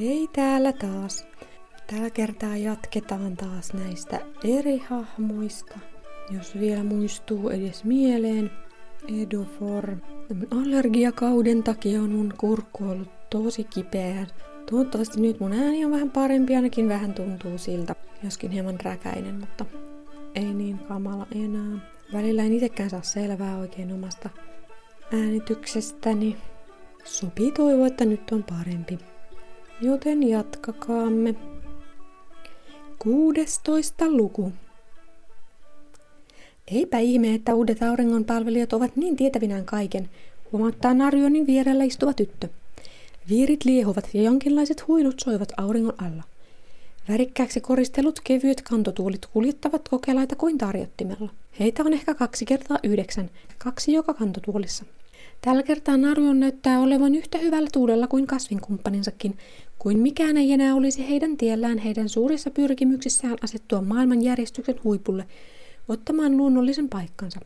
Hei täällä taas. Tällä kertaa jatketaan taas näistä eri hahmoista. Jos vielä muistuu edes mieleen, Edofor. Allergiakauden takia on mun kurkku ollut tosi kipeä. Toivottavasti nyt mun ääni on vähän parempi, ainakin vähän tuntuu siltä. Joskin hieman räkäinen, mutta ei niin kamala enää. Välillä en itsekään saa selvää oikein omasta äänityksestäni. Sopii toivoa, että nyt on parempi. Joten jatkakaamme. 16 luku. Eipä ihme, että uudet auringonpalvelijat ovat niin tietävinään kaiken, huomattaa Narjonin vierellä istuva tyttö. Viirit liehuvat ja jonkinlaiset huilut soivat auringon alla. Värikkääksi koristelut kevyet kantotuolit kuljettavat kokelaita kuin tarjottimella. Heitä on ehkä kaksi kertaa yhdeksän, kaksi joka kantotuolissa. Tällä kertaa Narjon näyttää olevan yhtä hyvällä tuulella kuin kasvinkumppaninsakin, kuin mikään ei enää olisi heidän tiellään heidän suurissa pyrkimyksissään asettua maailmanjärjestyksen huipulle, ottamaan luonnollisen paikkansa.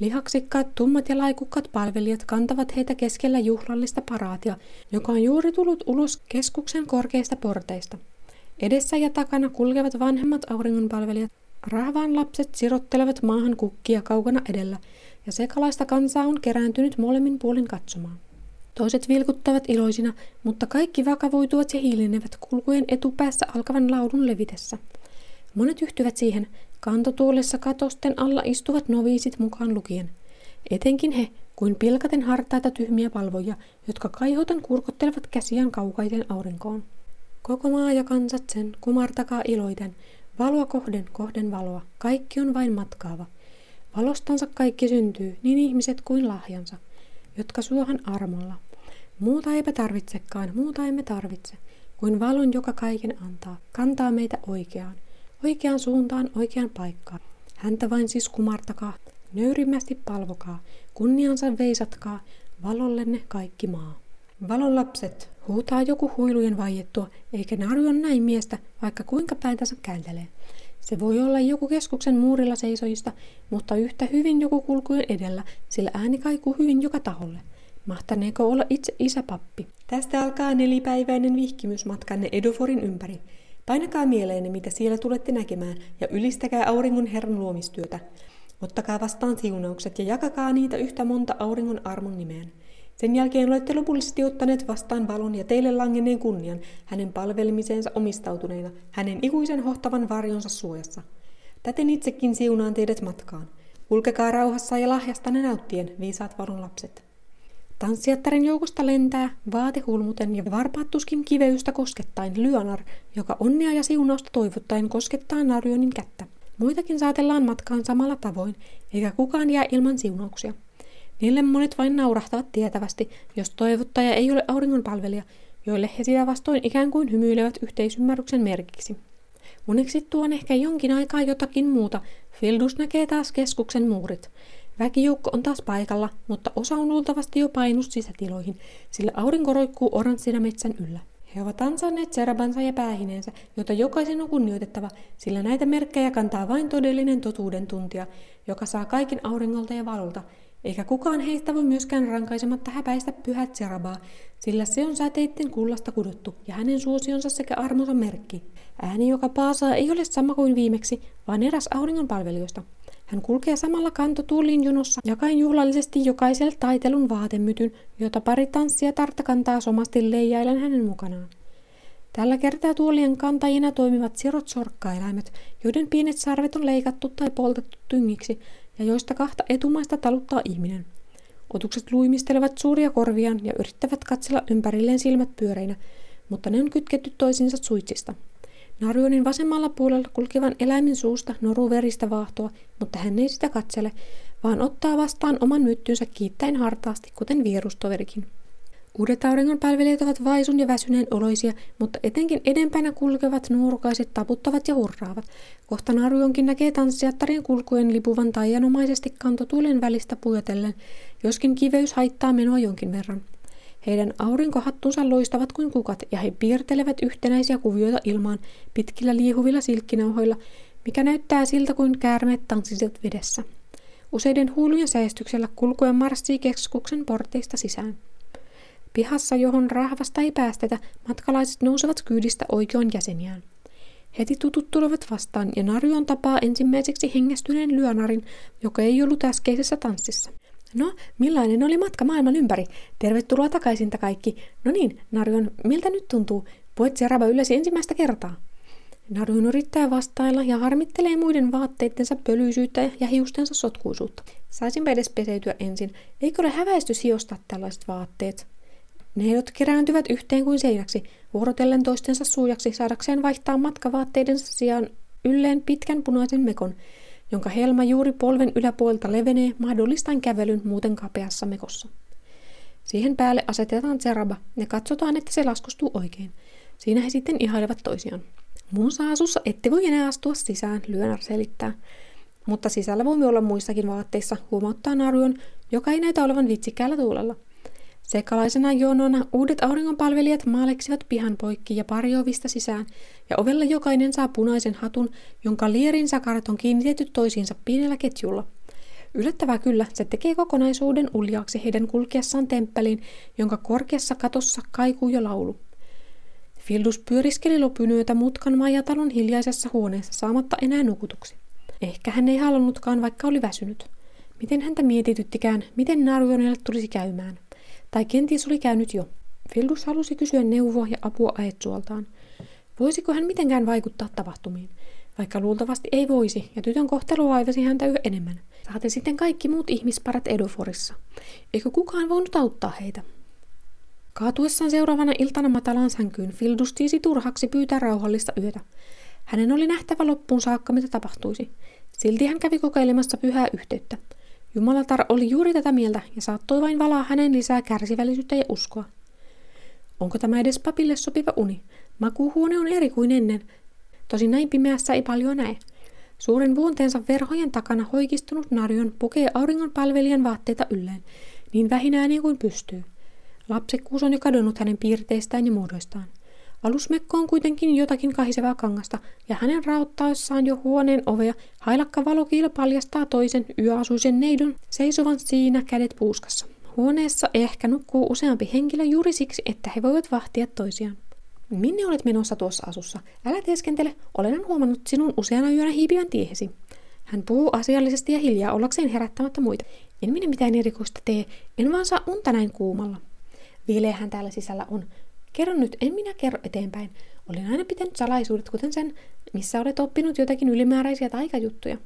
Lihaksikkaat, tummat ja laikukkat palvelijat kantavat heitä keskellä juhlallista paraatia, joka on juuri tullut ulos keskuksen korkeista porteista. Edessä ja takana kulkevat vanhemmat auringonpalvelijat. Rahvaan lapset sirottelevat maahan kukkia kaukana edellä, ja sekalaista kansaa on kerääntynyt molemmin puolin katsomaan. Toiset vilkuttavat iloisina, mutta kaikki vakavoituvat ja hiilinevät kulkujen etupäässä alkavan laulun levitessä. Monet yhtyvät siihen, kantotuolessa katosten alla istuvat noviisit mukaan lukien. Etenkin he, kuin pilkaten hartaita tyhmiä palvoja, jotka kaihotan kurkottelevat käsiään kaukaiten aurinkoon. Koko maa ja kansat sen, kumartakaa iloiten, valoa kohden, kohden valoa, kaikki on vain matkaava. Valostansa kaikki syntyy, niin ihmiset kuin lahjansa, jotka suohan armolla. Muuta eipä tarvitsekaan, muuta emme tarvitse, kuin valon, joka kaiken antaa, kantaa meitä oikeaan, oikeaan suuntaan, oikeaan paikkaan. Häntä vain siis kumartakaa, nöyrimmästi palvokaa, kunniansa veisatkaa, valollenne kaikki maa. Valon lapset, huutaa joku huilujen vaiettua, eikä narjon näin miestä, vaikka kuinka pääntänsä kääntelee. Se voi olla joku keskuksen muurilla seisojista, mutta yhtä hyvin joku kulkujen edellä, sillä ääni kaikuu hyvin joka taholle. Mahtaneeko olla itse isäpappi? Tästä alkaa nelipäiväinen vihkimysmatkanne Edoforin ympäri. Painakaa mieleenne, mitä siellä tulette näkemään, ja ylistäkää auringon herran luomistyötä. Ottakaa vastaan siunaukset ja jakakaa niitä yhtä monta auringon armon nimeen. Sen jälkeen olette lopullisesti ottaneet vastaan valon ja teille langenneen kunnian, hänen palvelemiseensa omistautuneina, hänen ikuisen hohtavan varjonsa suojassa. Täten itsekin siunaan teidät matkaan. Kulkekaa rauhassa ja lahjastanne nauttien, viisaat valon lapset. Tanssijattaren joukosta lentää, vaate hulmuten ja varpaat tuskin kiveystä koskettain Lyanar, joka onnea ja siunausta toivottaen koskettaa Narionin kättä. Muitakin saatellaan matkaan samalla tavoin, eikä kukaan jää ilman siunauksia. Niille monet vain naurahtavat tietävästi, jos toivottaja ei ole auringonpalvelija, joille he sitä vastoin ikään kuin hymyilevät yhteisymmärryksen merkiksi. Uneksi tuon ehkä jonkin aikaa jotakin muuta. Fildus näkee taas keskuksen muurit. Väkijoukko on taas paikalla, mutta osa on luultavasti jo painus sisätiloihin, sillä aurinko roikkuu oranssina metsän yllä. He ovat ansainneet serabansa ja päähineensä, jota jokaisen on kunnioitettava, sillä näitä merkkejä kantaa vain todellinen totuuden tuntija, joka saa kaiken auringolta ja valolta, eikä kukaan heistä voi myöskään rankaisematta häpäistä pyhät Serabaa, sillä se on säteitten kullasta kudottu ja hänen suosionsa sekä armonsa merkki. Ääni, joka paasaa, ei ole sama kuin viimeksi, vaan eräs auringon palvelijoista. Hän kulkee samalla kantotuulin jonossa, jakain juhlallisesti jokaiselle taitelun vaatemytyn, jota pari tanssia tartta kantaa somasti leijailen hänen mukanaan. Tällä kertaa tuolien kantajina toimivat sirot sorkkaeläimet, joiden pienet sarvet on leikattu tai poltettu tyngiksi, ja joista kahta etumaista taluttaa ihminen. Otukset luimistelevat suuria korviaan ja yrittävät katsella ympärilleen silmät pyöreinä, mutta ne on kytketty toisiinsa suitsista. Narjonin vasemmalla puolella kulkevan eläimen suusta noru veristä vaahtoa, mutta hän ei sitä katsele, vaan ottaa vastaan oman myttynsä kiittäen hartaasti, kuten vierustoverikin. Uudet auringonpalvelijat ovat vaisun ja väsyneen oloisia, mutta etenkin edempänä kulkevat nuorukaiset taputtavat ja hurraavat. Kohta Narjonkin näkee tanssijattarien kulkujen lipuvan taianomaisesti kantotuulen välistä pujotellen, joskin kiveys haittaa menoa jonkin verran. Heidän aurinkohattunsa loistavat kuin kukat ja he piirtelevät yhtenäisiä kuvioita ilmaan pitkillä liehuvilla silkkinauhoilla, mikä näyttää siltä kuin käärmeet tanssisivat vedessä. Useiden huulujen säestyksellä kulkuen marssii keskuksen porteista sisään. Pihassa, johon rahvasta ei päästetä, matkalaiset nousevat kyydistä oikeon jäseniään. Heti tutut tulevat vastaan ja Narjon tapaa ensimmäiseksi hengästyneen lyönarin, joka ei ollut äskeisessä tanssissa. No, millainen oli matka maailman ympäri? Tervetuloa takaisin kaikki. No niin, Narjon, miltä nyt tuntuu? Voit Seraba ylös ensimmäistä kertaa. Narjon yrittää vastailla ja harmittelee muiden vaatteittensa pölyisyyttä ja hiustensa sotkuisuutta. Saisinpä edes peseytyä ensin. Eikö ole häväisty siostaa tällaiset vaatteet? Neidot kerääntyvät yhteen kuin seinäksi, vuorotellen toistensa suujaksi saadakseen vaihtaa matkavaatteidensa sijaan ylleen pitkän punaisen mekon, jonka helma juuri polven yläpuolelta levenee mahdollistain kävelyn muuten kapeassa mekossa. Siihen päälle asetetaan seraba ja katsotaan, että se laskostuu oikein. Siinä he sitten ihailevat toisiaan. Muussa asussa ette voi enää astua sisään, Lyönar selittää. Mutta sisällä voimme olla muissakin vaatteissa, huomauttaa Narjon, joka ei näytä olevan vitsikkäällä tuulella. Sekalaisena jonona uudet auringonpalvelijat maaleksivat pihan poikki ja pari ovista sisään, ja ovella jokainen saa punaisen hatun, jonka lierin sakarat on kiinnitetty toisiinsa pienellä ketjulla. Yllättävää kyllä, se tekee kokonaisuuden uljaaksi heidän kulkiessaan temppeliin, jonka korkeassa katossa kaikuu jo laulu. Fildus pyöriskeli lopynöitä mutkan majatalon hiljaisessa huoneessa saamatta enää nukutuksi. Ehkä hän ei halunnutkaan, vaikka oli väsynyt. Miten häntä mietityttikään, miten Narionille tulisi käymään. Tai kenties oli käynyt jo. Fildus halusi kysyä neuvoa ja apua Aetsualtaan. Voisiko hän mitenkään vaikuttaa tapahtumiin? Vaikka luultavasti ei voisi, ja tytön kohtelu vaivasi häntä yhä enemmän. Saatte sitten kaikki muut ihmisparat Edoforissa. Eikö kukaan voinut auttaa heitä? Kaatuessaan seuraavana iltana matalaan sänkyyn Fildus tiisi turhaksi pyytää rauhallista yötä. Hänen oli nähtävä loppuun saakka, mitä tapahtuisi. Silti hän kävi kokeilemassa pyhää yhteyttä. Jumalatar oli juuri tätä mieltä ja saattoi vain valaa hänen lisää kärsivällisyyttä ja uskoa. Onko tämä edes papille sopiva uni? Makuuhuone on eri kuin ennen. Tosin näin pimeässä ei paljon näe. Suuren vuonteensa verhojen takana hoikistunut Narjon pukee auringon palvelijan vaatteita ylleen, niin vähinään niin kuin pystyy. Lapsekkuus on jo kadonnut hänen piirteistään ja muodoistaan. Alusmekko on kuitenkin jotakin kahisevaa kangasta, ja hänen rauttaessaan jo huoneen ovea hailakka valokiila paljastaa toisen yöasuisen neidon seisovan siinä kädet puuskassa. Huoneessa ehkä nukkuu useampi henkilö juuri siksi, että he voivat vahtia toisiaan. Minne olet menossa tuossa asussa? Älä teeskentele, olen huomannut sinun useana yönä hiipivän tiehesi. Hän puhuu asiallisesti ja hiljaa ollakseen herättämättä muita. En minä mitään erikoista tee, en vaan saa unta näin kuumalla. Viileähän täällä sisällä on. Kerro nyt, en minä kerro eteenpäin. Olen aina pitänyt salaisuudet, kuten sen, missä olet oppinut jotakin ylimääräisiä taikajuttuja.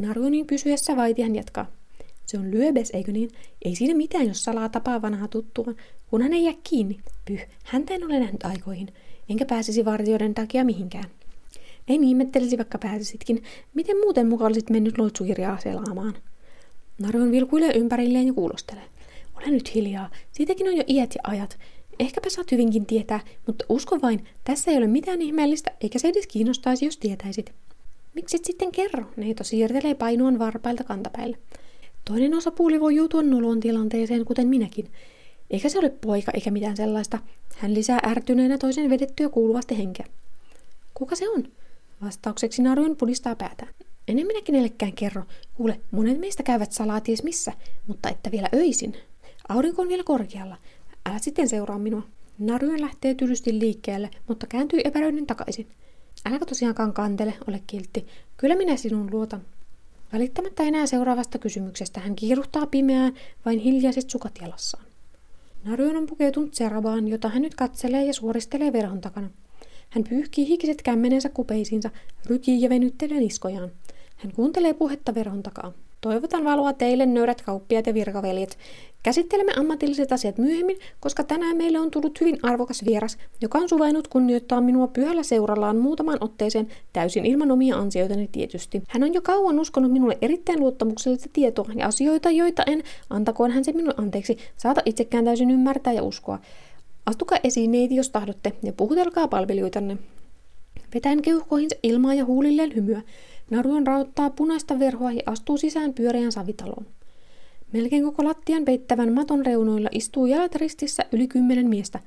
Narunin pysyessä vaitihan jatkaa. Se on lyöbes, eikö niin? Ei siinä mitään, jos salaa tapaa vanhaa tuttua, kun hän ei jää kiinni. Pyh, häntä en ole nähnyt aikoihin, enkä pääsisi vartijoiden takia mihinkään. Ei ihmettelisi, vaikka pääsisitkin. Miten muuten mukaan olisit mennyt loitsukirjaa selaamaan? Narun vilkuilee ympärilleen ja kuulostelee. Ole nyt hiljaa, siitäkin on jo iät ja ajat. Ehkäpä saat hyvinkin tietää, mutta usko vain, tässä ei ole mitään ihmeellistä, eikä se edes kiinnostaisi, jos tietäisit. Miksi et sitten kerro? Neito siirtelee painuan varpailta kantapäille. Toinen osapuoli voi joutua nolon tilanteeseen, kuten minäkin. Eikä se ole poika eikä mitään sellaista. Hän lisää ärtyneenä toisen vedettyä kuuluvasti henkeä. Kuka se on? Vastaukseksi Naruin pudistaa päätä. En minä kenellekään kerro. Kuule, monet meistä käyvät salaa ties missä, mutta että vielä öisin. Aurinko on vielä korkealla. Älä sitten seuraa minua. Naruja lähtee tylysti liikkeelle, mutta kääntyy epäröiden takaisin. Äläkö tosiaankaan kantele, ole kiltti. Kyllä minä sinun luotan. Välittämättä enää seuraavasta kysymyksestä hän kiiruhtaa pimeään vain hiljaiset sukat jalassaan. Naryon on pukeutunut serabaan, jota hän nyt katselee ja suoristelee verhon takana. Hän pyyhkii hikiset kämmenensä kupeisiinsa, rykii ja venyttelee niskojaan. Hän kuuntelee puhetta verhon takaa. Toivotan valoa teille nöyrät kauppiaat ja virkaveljet. Käsittelemme ammatilliset asiat myöhemmin, koska tänään meille on tullut hyvin arvokas vieras, joka on suvainnut kunnioittaa minua pyhällä seurallaan muutaman otteeseen täysin ilman omia ansioitani tietysti. Hän on jo kauan uskonut minulle erittäin luottamuksellista tietoa ja asioita, joita en, antakoon hän se minulle anteeksi, saata itsekään täysin ymmärtää ja uskoa. Astukaa esiin neiti, jos tahdotte, ja puhutelkaa palvelijoitanne. Vetäen keuhkoihinsa ilmaa ja huulilleen hymyä. Naruon rauttaa punaista verhoa ja astuu sisään pyöreän savitaloon. Melkein koko lattian peittävän maton reunoilla istuu jalat ristissä yli kymmenen miestä,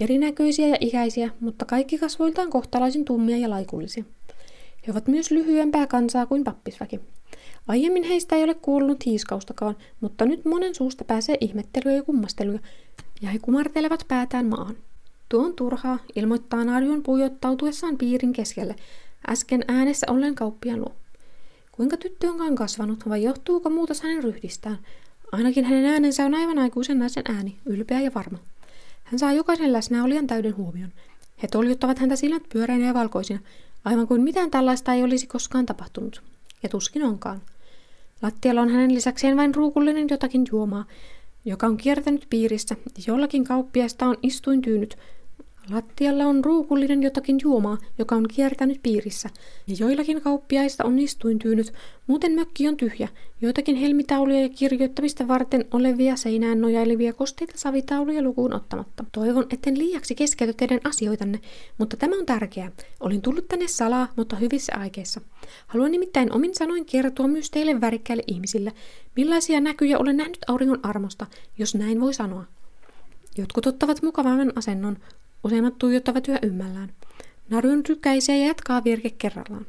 erinäköisiä ja ikäisiä, mutta kaikki kasvoiltaan kohtalaisin tummia ja laikullisia. He ovat myös lyhyempää kansaa kuin pappisväki. Aiemmin heistä ei ole kuulunut hiiskaustakaan, mutta nyt monen suusta pääsee ihmettelyä ja kummasteluja. ja he kumartelevat päätään maahan. Tuo on turhaa, ilmoittaa Narjon pujottautuessaan piirin keskelle, äsken äänessä ollen kauppian luo. Kuinka tyttö onkaan kasvanut, vai johtuuko muutos hänen ryhdistään? Ainakin hänen äänensä on aivan aikuisen naisen ääni, ylpeä ja varma. Hän saa jokaisen läsnäolijan täyden huomion. He toljuttavat häntä silmät pyöreinä ja valkoisina, aivan kuin mitään tällaista ei olisi koskaan tapahtunut. Ja tuskin onkaan. Lattialla on hänen lisäkseen vain ruukullinen jotakin juomaa, joka on kiertänyt piirissä, ja jollakin kauppiaista on istuin tyynyt, Lattialla on ruukullinen jotakin juomaa, joka on kiertänyt piirissä, ja joillakin kauppiaista on istuintyynyt, muuten mökki on tyhjä, joitakin helmitauluja ja kirjoittamista varten olevia seinään nojailevia kosteita savitauluja lukuun ottamatta. Toivon, etten liiaksi keskeytä teidän asioitanne, mutta tämä on tärkeää. Olin tullut tänne salaa, mutta hyvissä aikeissa. Haluan nimittäin omin sanoin kertoa myös teille värikkäille ihmisille, millaisia näkyjä olen nähnyt auringon armosta, jos näin voi sanoa. Jotkut ottavat mukavamman asennon, Useimmat tuijottavat yhä ymmällään. Narun tykkäisee ja jatkaa virke kerrallaan.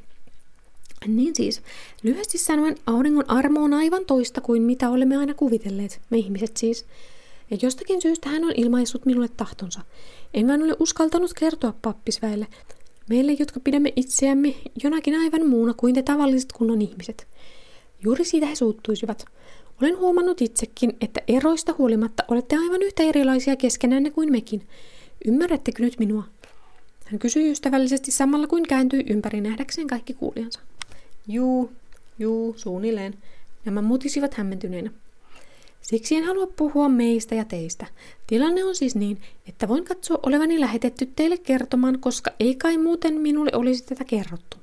Niin siis, lyhyesti sanoen auringon armo on aivan toista kuin mitä olemme aina kuvitelleet, me ihmiset siis. Ja jostakin syystä hän on ilmaissut minulle tahtonsa. En vain ole uskaltanut kertoa pappisväelle, meille, jotka pidämme itseämme jonakin aivan muuna kuin te tavalliset kunnon ihmiset. Juuri siitä he suuttuisivat. Olen huomannut itsekin, että eroista huolimatta olette aivan yhtä erilaisia keskenänne kuin mekin. Ymmärrättekö nyt minua? Hän kysyi ystävällisesti samalla kuin kääntyi ympäri nähdäkseen kaikki kuulijansa. Juu, juu, suunnilleen. Nämä mutisivat hämmentyneenä. Siksi en halua puhua meistä ja teistä. Tilanne on siis niin, että voin katsoa olevani lähetetty teille kertomaan, koska ei kai muuten minulle olisi tätä kerrottu.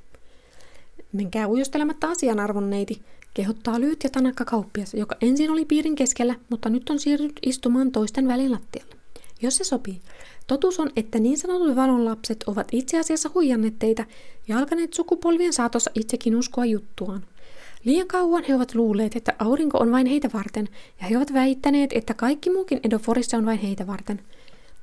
Menkää ujostelematta asianarvon neiti, kehottaa lyhyt ja tanakka kauppias, joka ensin oli piirin keskellä, mutta nyt on siirtynyt istumaan toisten välin lattialle. Jos se sopii, Totuus on, että niin sanotut valonlapset ovat itse asiassa huijanneet teitä ja alkaneet sukupolvien saatossa itsekin uskoa juttuaan. Liian kauan he ovat luulleet, että aurinko on vain heitä varten, ja he ovat väittäneet, että kaikki muukin Edoforissa on vain heitä varten.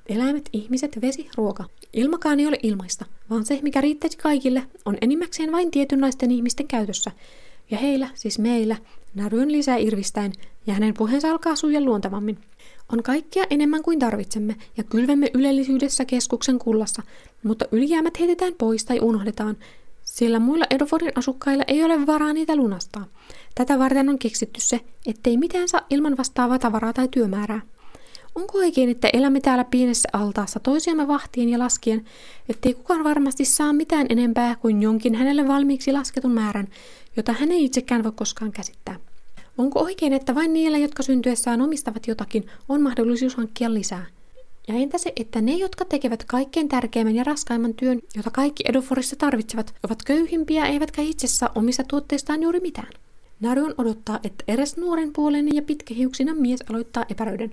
Eläimet, ihmiset, vesi, ruoka. Ilmakaan ei ole ilmaista, vaan se, mikä riittäisi kaikille, on enimmäkseen vain tietynlaisten ihmisten käytössä. Ja heillä, siis meillä, Naryön lisää irvistäen, ja hänen puheensa alkaa suja luontavammin on kaikkea enemmän kuin tarvitsemme ja kylvemme ylellisyydessä keskuksen kullassa, mutta ylijäämät heitetään pois tai unohdetaan, sillä muilla Edoforin asukkailla ei ole varaa niitä lunastaa. Tätä varten on keksitty se, ettei mitään saa ilman vastaavaa tavaraa tai työmäärää. Onko oikein, että elämme täällä pienessä altaassa toisiamme vahtien ja laskien, ettei kukaan varmasti saa mitään enempää kuin jonkin hänelle valmiiksi lasketun määrän, jota hän ei itsekään voi koskaan käsittää? Onko oikein, että vain niillä, jotka syntyessään omistavat jotakin, on mahdollisuus hankkia lisää? Ja entä se, että ne, jotka tekevät kaikkein tärkeimmän ja raskaimman työn, jota kaikki Edoforissa tarvitsevat, ovat köyhimpiä eivätkä itse saa omista tuotteistaan juuri mitään? Narion odottaa, että eräs nuoren puoleinen ja pitkähiuksinen mies aloittaa epäröiden.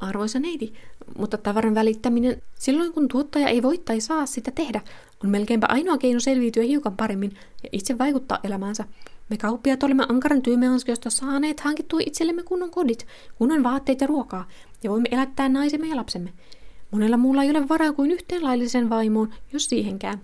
Arvoisa neiti, mutta tavaran välittäminen silloin kun tuottaja ei voi tai saa sitä tehdä, on melkeinpä ainoa keino selviytyä hiukan paremmin ja itse vaikuttaa elämäänsä. Me kauppiat olemme ankaran työmme ansiosta saaneet hankittua itsellemme kunnon kodit, kunnon vaatteet ja ruokaa, ja voimme elättää naisemme ja lapsemme. Monella muulla ei ole varaa kuin yhteen laillisen vaimoon, jos siihenkään.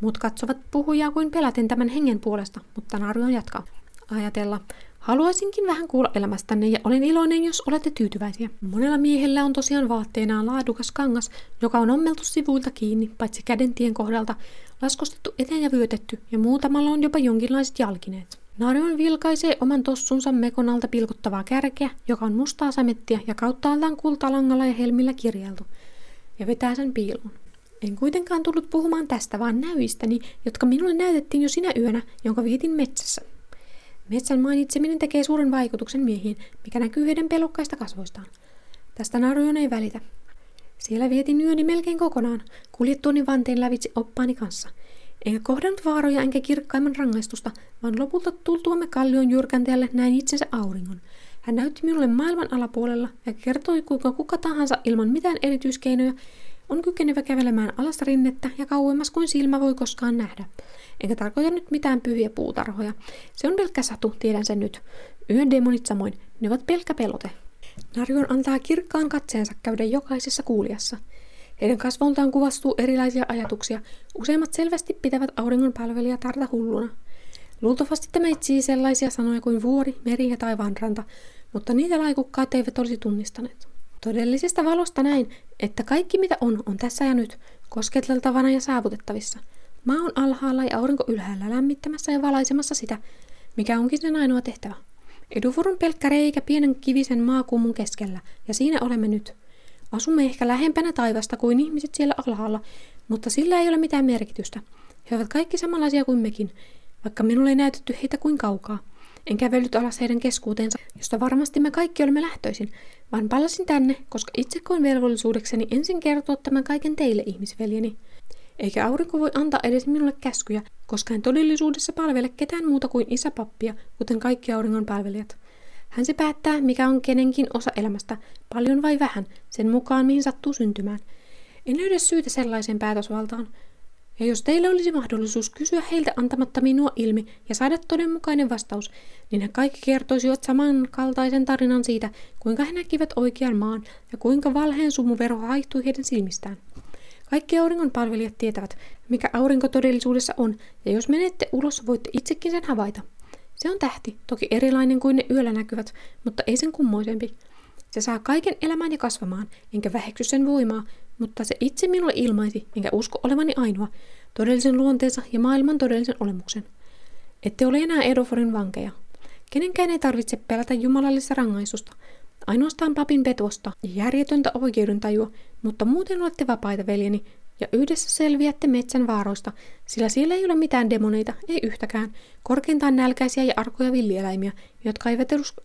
Muut katsovat puhujaa kuin peläten tämän hengen puolesta, mutta Narjon jatkaa. Ajatella, Haluaisinkin vähän kuulla elämästänne ja olen iloinen, jos olette tyytyväisiä. Monella miehellä on tosiaan vaatteenaan laadukas kangas, joka on ommeltu sivuilta kiinni, paitsi kädentien kohdalta, laskostettu eteen ja vyötetty, ja muutamalla on jopa jonkinlaiset jalkineet. Narion vilkaisee oman tossunsa mekon alta pilkuttavaa kärkeä, joka on mustaa samettia ja kauttaaltaan kultalangalla ja helmillä kirjailtu, ja vetää sen piiloon. En kuitenkaan tullut puhumaan tästä, vaan näyistäni, jotka minulle näytettiin jo sinä yönä, jonka vietin metsässä. Metsän mainitseminen tekee suuren vaikutuksen miehiin, mikä näkyy heidän pelokkaista kasvoistaan. Tästä Narujon ei välitä. Siellä vietin yöni melkein kokonaan, kuljettuani vanteen lävitse oppaani kanssa. Enkä kohdannut vaaroja enkä kirkkaimman rangaistusta, vaan lopulta tultuamme kallion jyrkänteelle näin itsensä auringon. Hän näytti minulle maailman alapuolella ja kertoi, kuinka kuka tahansa ilman mitään erityiskeinoja on kykenevä kävelemään alasta rinnettä ja kauemmas kuin silmä voi koskaan nähdä. Enkä tarkoita nyt mitään pyhiä puutarhoja. Se on pelkkä satu, tiedän sen nyt. Yön demonit samoin, ne ovat pelkkä pelote. Narjon antaa kirkkaan katseensa käydä jokaisessa kuulijassa. Heidän kasvoltaan kuvastuu erilaisia ajatuksia. Useimmat selvästi pitävät auringon palvelijatarta hulluna. Luultavasti tämä etsii sellaisia sanoja kuin vuori, meri ja taivaanranta, mutta niitä laikukkaat eivät olisi tunnistaneet. Todellisesta valosta näin, että kaikki mitä on, on tässä ja nyt, kosketeltavana ja saavutettavissa. Maa on alhaalla ja aurinko ylhäällä lämmittämässä ja valaisemassa sitä, mikä onkin sen ainoa tehtävä. Edufurun pelkkä reikä pienen kivisen maakumun keskellä, ja siinä olemme nyt. Asumme ehkä lähempänä taivasta kuin ihmiset siellä alhaalla, mutta sillä ei ole mitään merkitystä. He ovat kaikki samanlaisia kuin mekin, vaikka minulle ei näytetty heitä kuin kaukaa. En kävellyt alas heidän keskuuteensa, josta varmasti me kaikki olemme lähtöisin, vaan palasin tänne, koska itse koin velvollisuudekseni ensin kertoa tämän kaiken teille, ihmisveljeni. Eikä aurinko voi antaa edes minulle käskyjä, koska en todellisuudessa palvele ketään muuta kuin isäpappia, kuten kaikki auringon palvelijat. Hän se päättää, mikä on kenenkin osa elämästä, paljon vai vähän, sen mukaan mihin sattuu syntymään. En löydä syytä sellaiseen päätösvaltaan. Ja jos teillä olisi mahdollisuus kysyä heiltä antamatta minua ilmi ja saada todenmukainen vastaus, niin he kaikki kertoisivat samankaltaisen tarinan siitä, kuinka he näkivät oikean maan ja kuinka valheen sumuvero haihtui heidän silmistään. Kaikki auringon palvelijat tietävät, mikä aurinko todellisuudessa on, ja jos menette ulos, voitte itsekin sen havaita. Se on tähti, toki erilainen kuin ne yöllä näkyvät, mutta ei sen kummoisempi. Se saa kaiken elämään ja kasvamaan, enkä väheksy sen voimaa, mutta se itse minulle ilmaisi, enkä usko olevani ainoa, todellisen luonteensa ja maailman todellisen olemuksen. Ette ole enää Edoforin vankeja. Kenenkään ei tarvitse pelätä jumalallista rangaistusta, ainoastaan papin petosta ja järjetöntä oikeudentajua, mutta muuten olette vapaita, veljeni, ja yhdessä selviätte metsän vaaroista, sillä siellä ei ole mitään demoneita, ei yhtäkään, korkeintaan nälkäisiä ja arkoja villieläimiä, jotka eivät, usk-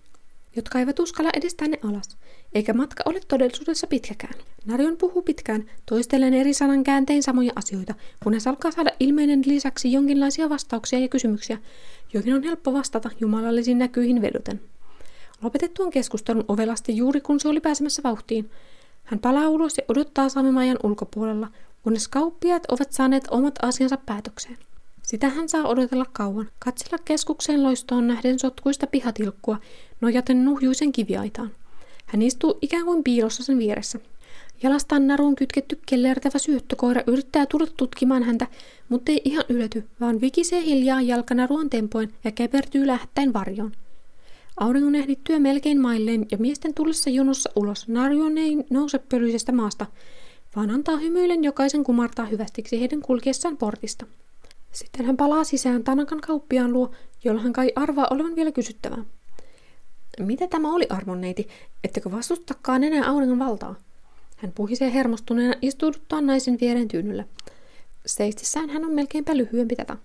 jotka eivät uskalla edes tänne alas, eikä matka ole todellisuudessa pitkäkään. Narion puhuu pitkään, toistellen eri sanan kääntein samoja asioita, kunnes alkaa saada ilmeinen lisäksi jonkinlaisia vastauksia ja kysymyksiä, joihin on helppo vastata jumalallisiin näkyihin vedoten. Lopetettuaan keskustelun ovelasti juuri kun se oli pääsemässä vauhtiin, hän palaa ulos ja odottaa saamimajan ulkopuolella, kunnes kauppiaat ovat saaneet omat asiansa päätökseen. Sitä hän saa odotella kauan, katsella keskukseen loistoon nähden sotkuista pihatilkkua, nojaten nuhjuisen kiviaitaan. Hän istuu ikään kuin piilossa sen vieressä. Jalastaan naruun kytketty kellertävä syöttökoira yrittää tulla tutkimaan häntä, mutta ei ihan ylety, vaan vikisee hiljaa jalkanaruan tempoin ja käpertyy lähtäen varjoon. Auringon ehdittyä melkein mailleen ja miesten tullessa jonossa ulos Narjon ei nouse pölyisestä maasta, vaan antaa hymyillen jokaisen kumartaa hyvästiksi heidän kulkiessaan portista. Sitten hän palaa sisään Tanakan kauppiaan luo, jolla hän kai arvaa olevan vielä kysyttävää. Mitä tämä oli, armonneiti? Ettekö vastustakaan enää auringon valtaa? Hän puhisee hermostuneena istuuduttaan naisen viereen tyynyllä. Seistissään hän on melkeinpä lyhyempi tätä.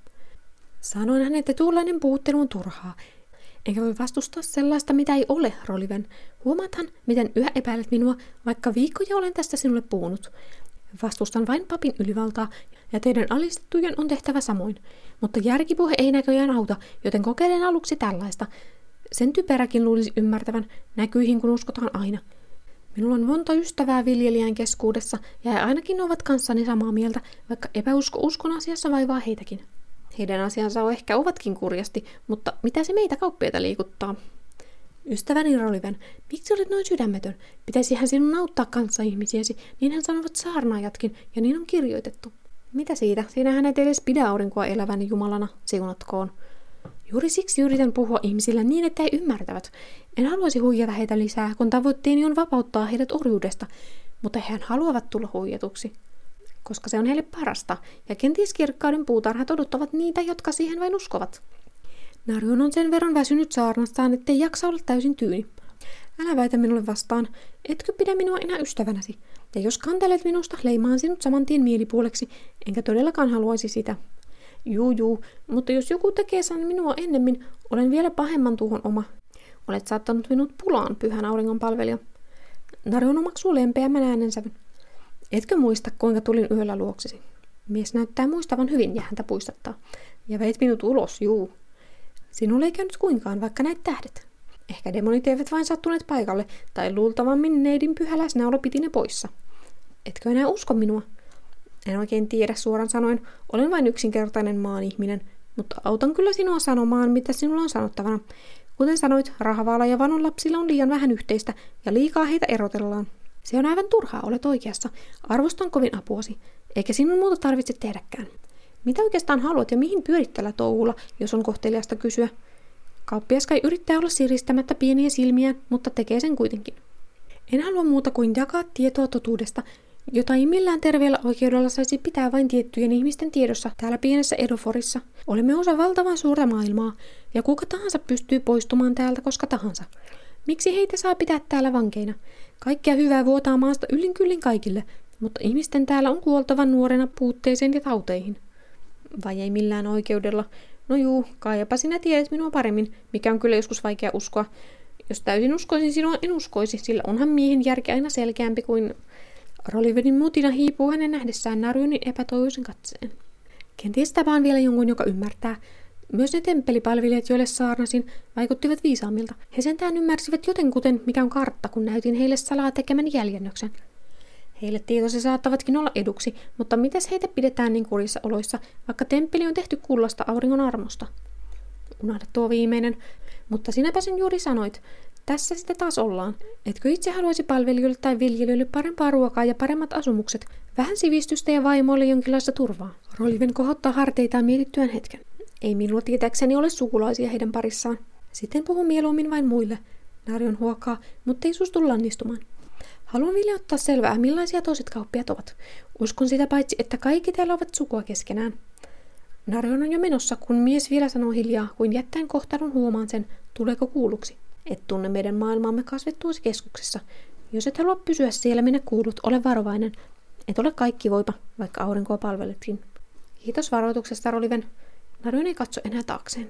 Sanoin hän, että tuollainen puhuttelu on turhaa, Enkä voi vastustaa sellaista, mitä ei ole, Roliven. Huomaathan, miten yhä epäilet minua, vaikka viikkoja olen tästä sinulle puhunut. Vastustan vain papin ylivaltaa, ja teidän alistettujen on tehtävä samoin. Mutta järkipuhe ei näköjään auta, joten kokeilen aluksi tällaista. Sen typeräkin luulisi ymmärtävän, näkyihin kun uskotaan aina. Minulla on monta ystävää viljelijän keskuudessa, ja he ainakin ovat kanssani samaa mieltä, vaikka epäusko uskon asiassa vaivaa heitäkin. Heidän asiansa on ehkä ovatkin kurjasti, mutta mitä se meitä kauppiaita liikuttaa? Ystäväni Roliven, miksi olet noin sydämetön? Pitäisihän sinun auttaa kanssa ihmisiäsi, niin hän sanovat saarnaajatkin, ja niin on kirjoitettu. Mitä siitä? Siinähän et edes pidä aurinkoa elävän Jumalana, siunatkoon. Juuri siksi yritän puhua ihmisille niin, että he ymmärtävät. En haluaisi huijata heitä lisää, kun tavoitteeni on vapauttaa heidät orjuudesta, mutta he haluavat tulla huijatuksi koska se on heille parasta, ja kenties kirkkauden puutarhat odottavat niitä, jotka siihen vain uskovat. Narjon on sen verran väsynyt saarnassaan, ettei jaksa olla täysin tyyni. Älä väitä minulle vastaan, etkö pidä minua enää ystävänäsi, ja jos kantelet minusta, leimaan sinut saman tien mielipuoleksi, enkä todellakaan haluaisi sitä. Juu, juu, mutta jos joku tekee sen minua ennemmin, olen vielä pahemman tuhon oma. Olet saattanut minut pulaan, pyhän auringon palvelija. Narjon omaksuu lempeämmän äänensävyn. Etkö muista, kuinka tulin yöllä luoksesi? Mies näyttää muistavan hyvin ja häntä puistattaa. Ja veit minut ulos, juu. Sinulle ei käynyt kuinkaan, vaikka näit tähdet. Ehkä demonit eivät vain sattuneet paikalle, tai luultavammin neidin pyhä läsnäolo piti ne poissa. Etkö enää usko minua? En oikein tiedä suoran sanoen, olen vain yksinkertainen maan ihminen, mutta autan kyllä sinua sanomaan, mitä sinulla on sanottavana. Kuten sanoit, rahavaala ja vanon lapsilla on liian vähän yhteistä, ja liikaa heitä erotellaan. Se on aivan turhaa, olet oikeassa. Arvostan kovin apuasi, eikä sinun muuta tarvitse tehdäkään. Mitä oikeastaan haluat ja mihin pyörit tällä touhulla, jos on kohteliasta kysyä? Kauppias kai yrittää olla siristämättä pieniä silmiä, mutta tekee sen kuitenkin. En halua muuta kuin jakaa tietoa totuudesta, jota ei millään terveellä oikeudella saisi pitää vain tiettyjen ihmisten tiedossa täällä pienessä Edoforissa. Olemme osa valtavan suurta maailmaa, ja kuka tahansa pystyy poistumaan täältä koska tahansa. Miksi heitä saa pitää täällä vankeina? Kaikkea hyvää vuotaa maasta yllin kyllin kaikille, mutta ihmisten täällä on kuoltava nuorena puutteeseen ja tauteihin. Vai ei millään oikeudella? No juu, kaijapa sinä tiedät minua paremmin, mikä on kyllä joskus vaikea uskoa. Jos täysin uskoisin sinua, en uskoisi, sillä onhan miehen järki aina selkeämpi kuin... Rolivedin mutina hiipuu hänen nähdessään Narunin epätoivoisen katseen. Kenties tapaan vielä jonkun, joka ymmärtää. Myös ne temppelipalvelijat, joille saarnasin, vaikuttivat viisaammilta. He sentään ymmärsivät jotenkuten, mikä on kartta, kun näytin heille salaa tekemän jäljennöksen. Heille tietosi saattavatkin olla eduksi, mutta mitäs heitä pidetään niin kurissa oloissa, vaikka temppeli on tehty kullasta auringon armosta? Unohda tuo viimeinen. Mutta sinäpä sen juuri sanoit. Tässä sitä taas ollaan. Etkö itse haluaisi palvelijoille tai viljelijöille parempaa ruokaa ja paremmat asumukset, vähän sivistystä ja vaimoille jonkinlaista turvaa? Roliven kohottaa harteitaan mietittyään hetken. Ei minulla tietääkseni ole sukulaisia heidän parissaan. Sitten puhun mieluummin vain muille. Narion huokaa, mutta ei suostu lannistumaan. Haluan vielä ottaa selvää, millaisia toiset kauppiat ovat. Uskon sitä paitsi, että kaikki täällä ovat sukua keskenään. Narion on jo menossa, kun mies vielä sanoo hiljaa, kuin jättäen kohtalon huomaan sen, tuleeko kuulluksi. Et tunne meidän maailmaamme kasvettuisi keskuksessa. Jos et halua pysyä siellä, minne kuulut, ole varovainen. Et ole kaikki voipa, vaikka aurinkoa palveletkin. Kiitos varoituksesta, Roliven. Narion ei katso enää taakseen.